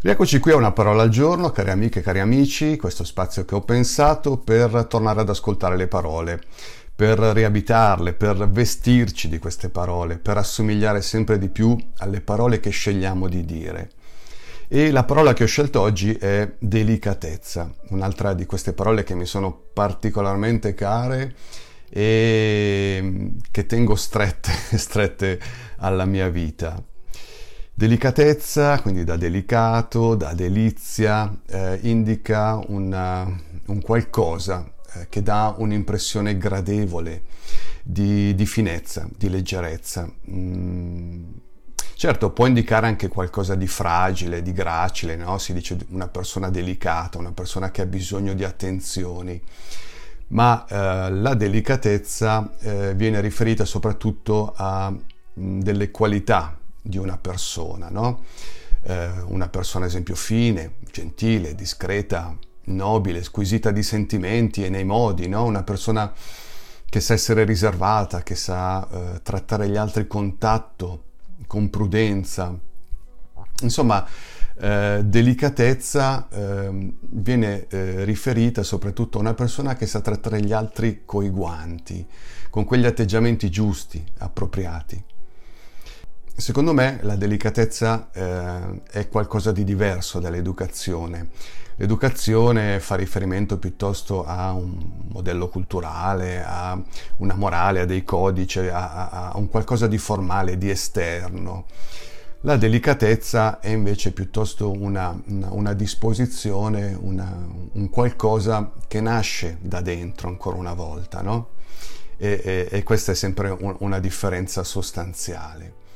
Rieccoci qui a una parola al giorno, cari amiche e cari amici, questo spazio che ho pensato per tornare ad ascoltare le parole, per riabitarle, per vestirci di queste parole, per assomigliare sempre di più alle parole che scegliamo di dire. E la parola che ho scelto oggi è delicatezza, un'altra di queste parole che mi sono particolarmente care e che tengo strette, strette alla mia vita. Delicatezza, quindi da delicato, da delizia, eh, indica una, un qualcosa eh, che dà un'impressione gradevole di, di finezza, di leggerezza. Mm. Certo, può indicare anche qualcosa di fragile, di gracile, no? Si dice una persona delicata, una persona che ha bisogno di attenzioni. Ma eh, la delicatezza eh, viene riferita soprattutto a mh, mm, delle qualità di una persona, no? eh, una persona ad esempio fine, gentile, discreta, nobile, squisita di sentimenti e nei modi, no? una persona che sa essere riservata, che sa eh, trattare gli altri con tatto, con prudenza. Insomma, eh, delicatezza eh, viene riferita soprattutto a una persona che sa trattare gli altri coi guanti, con quegli atteggiamenti giusti, appropriati. Secondo me la delicatezza eh, è qualcosa di diverso dall'educazione. L'educazione fa riferimento piuttosto a un modello culturale, a una morale, a dei codici, a, a un qualcosa di formale, di esterno. La delicatezza è invece piuttosto una, una, una disposizione, una, un qualcosa che nasce da dentro ancora una volta, no? E, e, e questa è sempre un, una differenza sostanziale.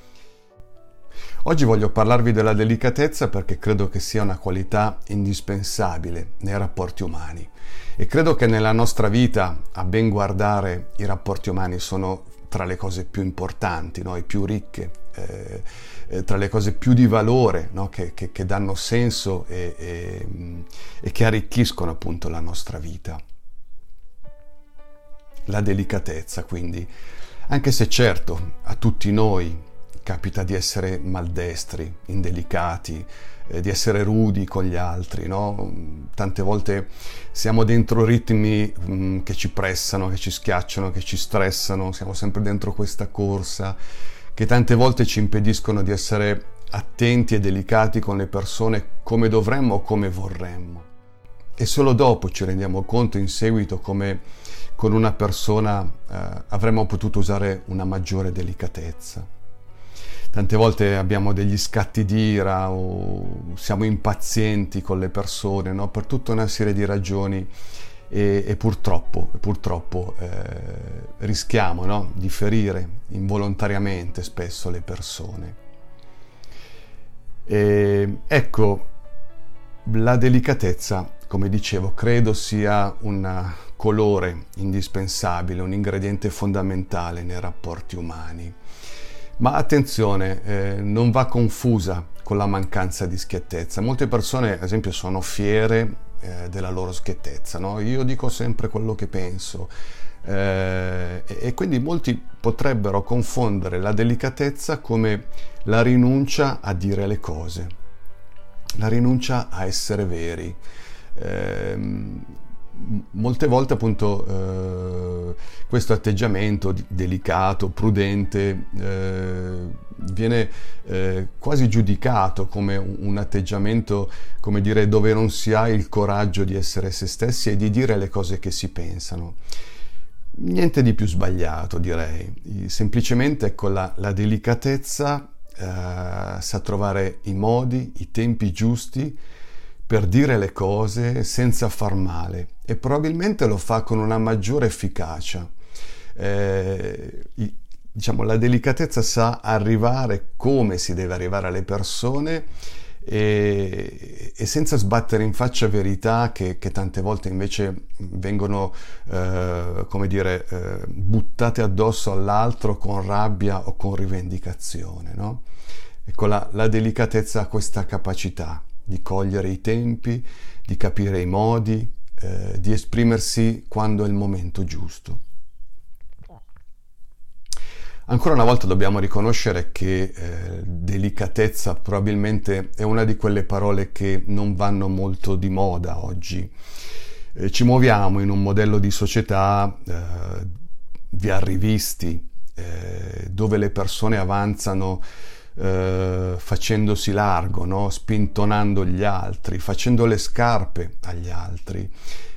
Oggi voglio parlarvi della delicatezza perché credo che sia una qualità indispensabile nei rapporti umani e credo che nella nostra vita, a ben guardare, i rapporti umani sono tra le cose più importanti no? e più ricche, eh, eh, tra le cose più di valore no? che, che, che, danno senso e, e, e che arricchiscono appunto la nostra vita. La delicatezza quindi, anche se certo a tutti noi capita di essere maldestri, indelicati, eh, di essere rudi con gli altri, no? Tante volte siamo dentro ritmi mh, mm, che ci pressano, che ci schiacciano, che ci stressano, siamo sempre dentro questa corsa che tante volte ci impediscono di essere attenti e delicati con le persone come dovremmo o come vorremmo. E solo dopo ci rendiamo conto in seguito come con una persona eh, avremmo potuto usare una maggiore delicatezza tante volte abbiamo degli scatti d'ira o siamo impazienti con le persone no? per tutta una serie di ragioni e, e purtroppo, purtroppo eh, rischiamo no? di ferire involontariamente spesso le persone. E, ecco, la delicatezza, come dicevo, credo sia un colore indispensabile, un ingrediente fondamentale nei rapporti umani. Ma attenzione, eh, non va confusa con la mancanza di schiettezza. Molte persone, ad esempio, sono fiere eh, della loro schiettezza. No? Io dico sempre quello che penso. Eh, e quindi molti potrebbero confondere la delicatezza come la rinuncia a dire le cose, la rinuncia a essere veri. Molte volte appunto eh, questo atteggiamento delicato, prudente, eh, viene eh, quasi giudicato come un atteggiamento, come dire, dove non si ha il coraggio di essere se stessi e di dire le cose che si pensano. Niente di più sbagliato, direi. Semplicemente ecco la, la delicatezza eh, sa trovare i modi, i tempi giusti per dire le cose senza far male e probabilmente lo fa con una maggiore efficacia. Eh, diciamo, la delicatezza sa arrivare come si deve arrivare alle persone e, e senza sbattere in faccia verità che, che tante volte invece vengono, eh, come dire, eh, buttate addosso all'altro con rabbia o con rivendicazione. No? Ecco, la, la delicatezza ha questa capacità di cogliere i tempi, di capire i modi, eh, di esprimersi quando è il momento giusto. Ancora una volta dobbiamo riconoscere che eh, delicatezza probabilmente è una di quelle parole che non vanno molto di moda oggi. Eh, ci muoviamo in un modello di società eh, di arrivisti, eh, dove le persone avanzano eh, facendosi largo, no? spintonando gli altri, facendo le scarpe agli altri.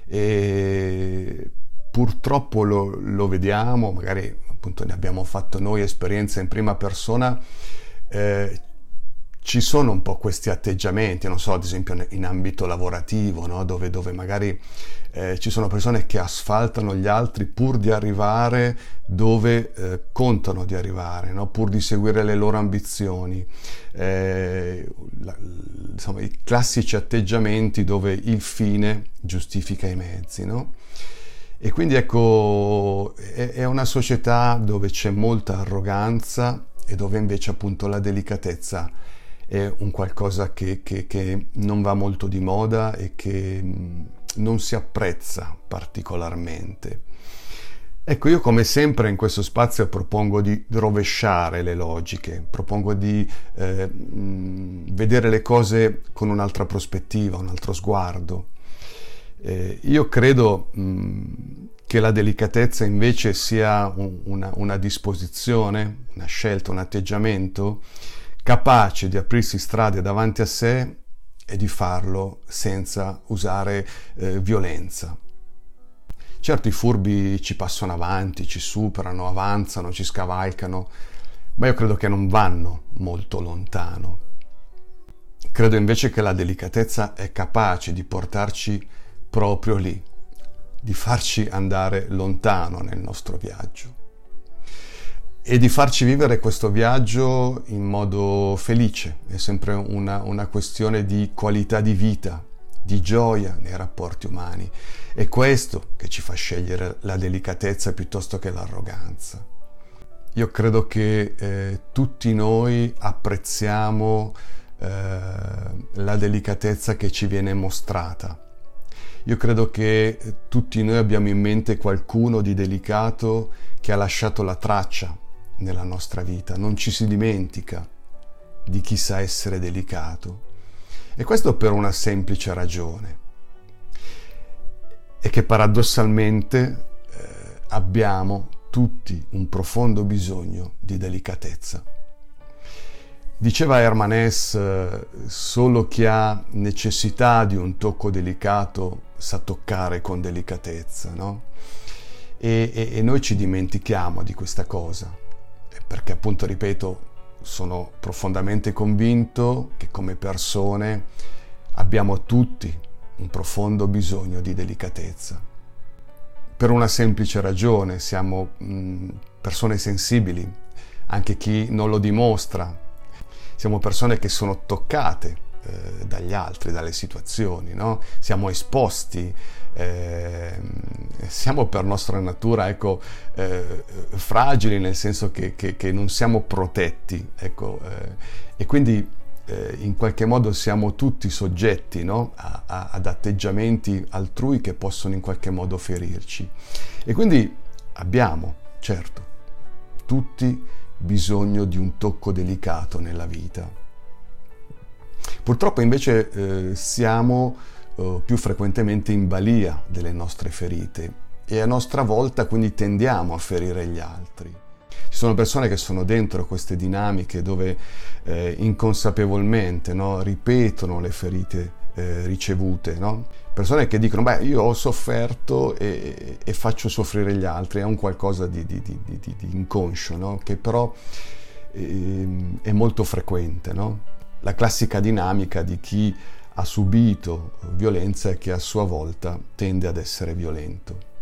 E purtroppo lo, lo vediamo, magari appunto ne abbiamo fatto noi esperienza in prima persona, eh, ci sono un po' questi atteggiamenti, non so, ad esempio in ambito lavorativo, no? dove, dove, magari eh, ci sono persone che asfaltano gli altri pur di arrivare dove eh, contano di arrivare, no? pur di seguire le loro ambizioni. Eh, la, insomma, i classici atteggiamenti dove il fine giustifica i mezzi. No? E quindi ecco, è, è una società dove c'è molta arroganza e dove invece appunto la delicatezza è un qualcosa che, che, che non va molto di moda e che mm, non si apprezza particolarmente. Ecco, io come sempre in questo spazio propongo di rovesciare le logiche, propongo di eh, mm, vedere le cose con un'altra prospettiva, un altro sguardo. Eh, io credo mh, mm, che la delicatezza invece sia un, una, una disposizione, una scelta, un atteggiamento capace di aprirsi strade davanti a sé e di farlo senza usare eh, violenza. Certo i furbi ci passano avanti, ci superano, avanzano, ci scavalcano, ma io credo che non vanno molto lontano. Credo invece che la delicatezza è capace di portarci proprio lì, di farci andare lontano nel nostro viaggio e di farci vivere questo viaggio in modo felice. È sempre una, una, questione di qualità di vita, di gioia nei rapporti umani. È questo che ci fa scegliere la delicatezza piuttosto che l'arroganza. Io credo che eh, tutti noi apprezziamo eh, la delicatezza che ci viene mostrata. Io credo che tutti noi abbiamo in mente qualcuno di delicato che ha lasciato la traccia nella nostra vita, non ci si dimentica di chi sa essere delicato. E questo per una semplice ragione, è che paradossalmente eh, abbiamo tutti un profondo bisogno di delicatezza. Diceva Hermanès, eh, solo chi ha necessità di un tocco delicato sa toccare con delicatezza, no? E, e, e noi ci dimentichiamo di questa cosa perché appunto, ripeto, sono profondamente convinto che come persone abbiamo tutti un profondo bisogno di delicatezza. Per una semplice ragione, siamo mh, persone sensibili, anche chi non lo dimostra. Siamo persone che sono toccate eh, dagli altri, dalle situazioni, no? siamo esposti, eh, siamo per nostra natura ecco, eh, fragili nel senso che, che, che, non siamo protetti ecco, eh, e quindi eh, in qualche modo siamo tutti soggetti no? a, a, ad atteggiamenti altrui che possono in qualche modo ferirci e quindi abbiamo certo tutti bisogno di un tocco delicato nella vita Purtroppo invece eh, siamo eh, più frequentemente in balia delle nostre ferite e a nostra volta quindi tendiamo a ferire gli altri. Ci sono persone che sono dentro queste dinamiche dove eh, inconsapevolmente no, ripetono le ferite eh, ricevute, no? persone che dicono beh io ho sofferto e, e, faccio soffrire gli altri, è un qualcosa di, di, di, di inconscio, no? che però eh, è molto frequente. No? La classica dinamica di chi ha subito violenza e che a sua volta tende ad essere violento.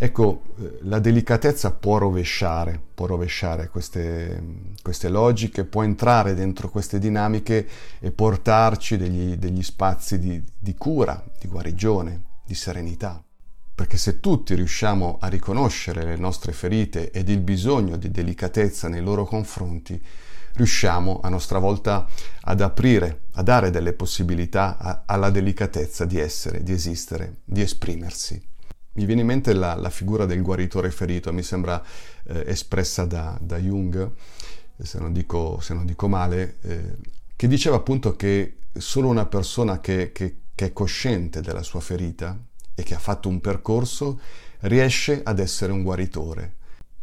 Ecco, eh, la delicatezza può rovesciare, può rovesciare queste, queste logiche, può entrare dentro queste dinamiche e portarci degli, degli spazi di, di cura, di guarigione, di serenità. Perché se tutti riusciamo a riconoscere le nostre ferite ed il bisogno di delicatezza nei loro confronti, riusciamo a nostra volta ad aprire, a dare delle possibilità a, alla delicatezza di essere, di esistere, di esprimersi. mi viene in mente la, la figura del guaritore ferito, mi sembra eh, espressa da, da, Jung, se non dico, se non dico male, eh, che diceva appunto che solo una persona che, che, che è cosciente della sua ferita e che ha fatto un percorso riesce ad essere un guaritore.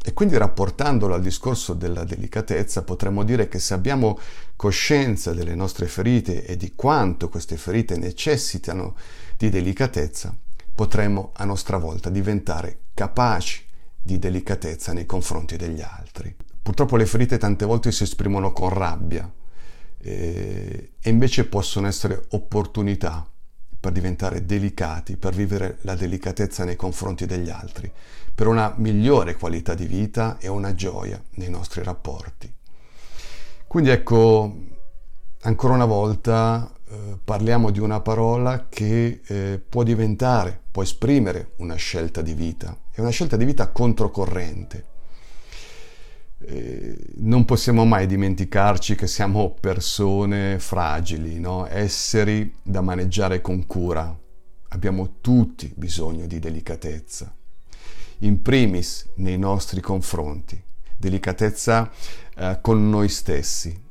E quindi rapportandolo al discorso della delicatezza potremmo dire che se abbiamo coscienza delle nostre ferite e di quanto queste ferite necessitano di delicatezza, potremmo a nostra volta diventare capaci di delicatezza nei confronti degli altri. Purtroppo le ferite tante volte si esprimono con rabbia eh, e invece possono essere opportunità per diventare delicati, per vivere la delicatezza nei confronti degli altri, per una migliore qualità di vita e una gioia nei nostri rapporti. Quindi ecco, ancora una volta eh, parliamo di una parola che eh, può diventare, può esprimere una scelta di vita, è una scelta di vita controcorrente. Eh, non possiamo mai dimenticarci che siamo persone fragili, no? esseri da maneggiare con cura. Abbiamo tutti bisogno di delicatezza, in primis nei nostri confronti, delicatezza eh, con noi stessi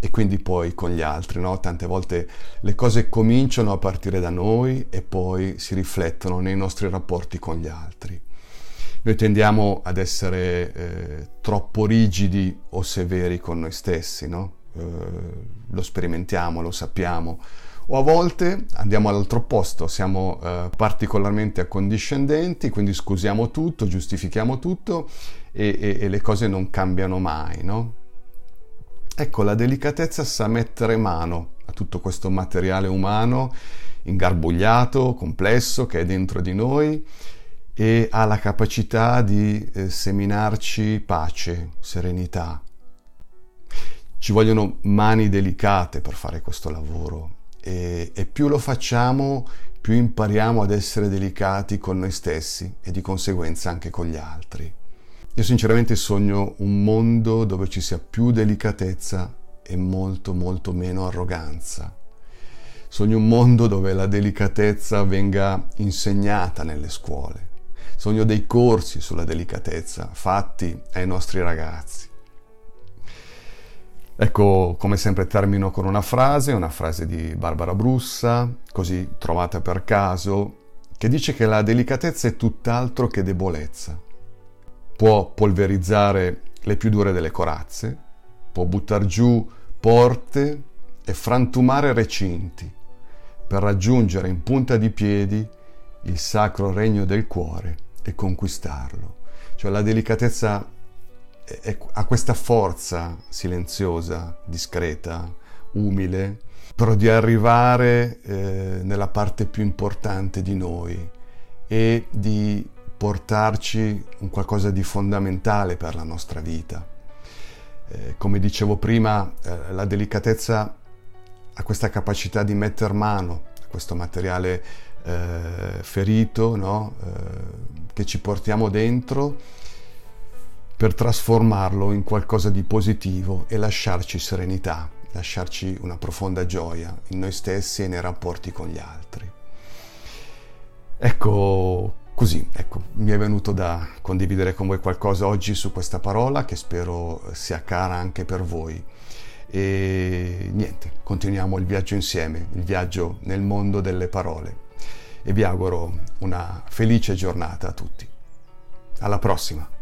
e quindi poi con gli altri. No? Tante volte le cose cominciano a partire da noi e poi si riflettono nei nostri rapporti con gli altri. Noi tendiamo ad essere eh, troppo rigidi o severi con noi stessi, no? eh, lo sperimentiamo, lo sappiamo. O a volte andiamo all'altro posto, siamo eh, particolarmente accondiscendenti, quindi scusiamo tutto, giustifichiamo tutto e, e, e le cose non cambiano mai, no? Ecco, la delicatezza sa mettere mano a tutto questo materiale umano ingarbugliato, complesso, che è dentro di noi e ha la capacità di eh, seminarci pace, serenità. Ci vogliono mani delicate per fare questo lavoro e, e più lo facciamo, più impariamo ad essere delicati con noi stessi e di conseguenza anche con gli altri. Io sinceramente sogno un mondo dove ci sia più delicatezza e molto molto meno arroganza. Sogno un mondo dove la delicatezza venga insegnata nelle scuole sogno dei corsi sulla delicatezza fatti ai nostri ragazzi. Ecco, come sempre termino con una frase, una frase di Barbara Brussa, così trovata per caso, che dice che la delicatezza è tutt'altro che debolezza. Può polverizzare le più dure delle corazze, può buttar giù porte e frantumare recinti per raggiungere in punta di piedi il sacro regno del cuore e conquistarlo. Cioè la delicatezza è, è, ha questa forza silenziosa, discreta, umile, però di arrivare eh, nella parte più importante di noi e di portarci un qualcosa di fondamentale per la nostra vita. Eh, come dicevo prima, eh, la delicatezza ha questa capacità di mettere mano a questo materiale eh, ferito, no? Eh, che ci portiamo dentro per trasformarlo in qualcosa di positivo e lasciarci serenità, lasciarci una profonda gioia in noi stessi e nei rapporti con gli altri. Ecco, così, ecco, mi è venuto da condividere con voi qualcosa oggi su questa parola che spero sia cara anche per voi. E niente, continuiamo il viaggio insieme, il viaggio nel mondo delle parole e vi auguro una felice giornata a tutti. Alla prossima!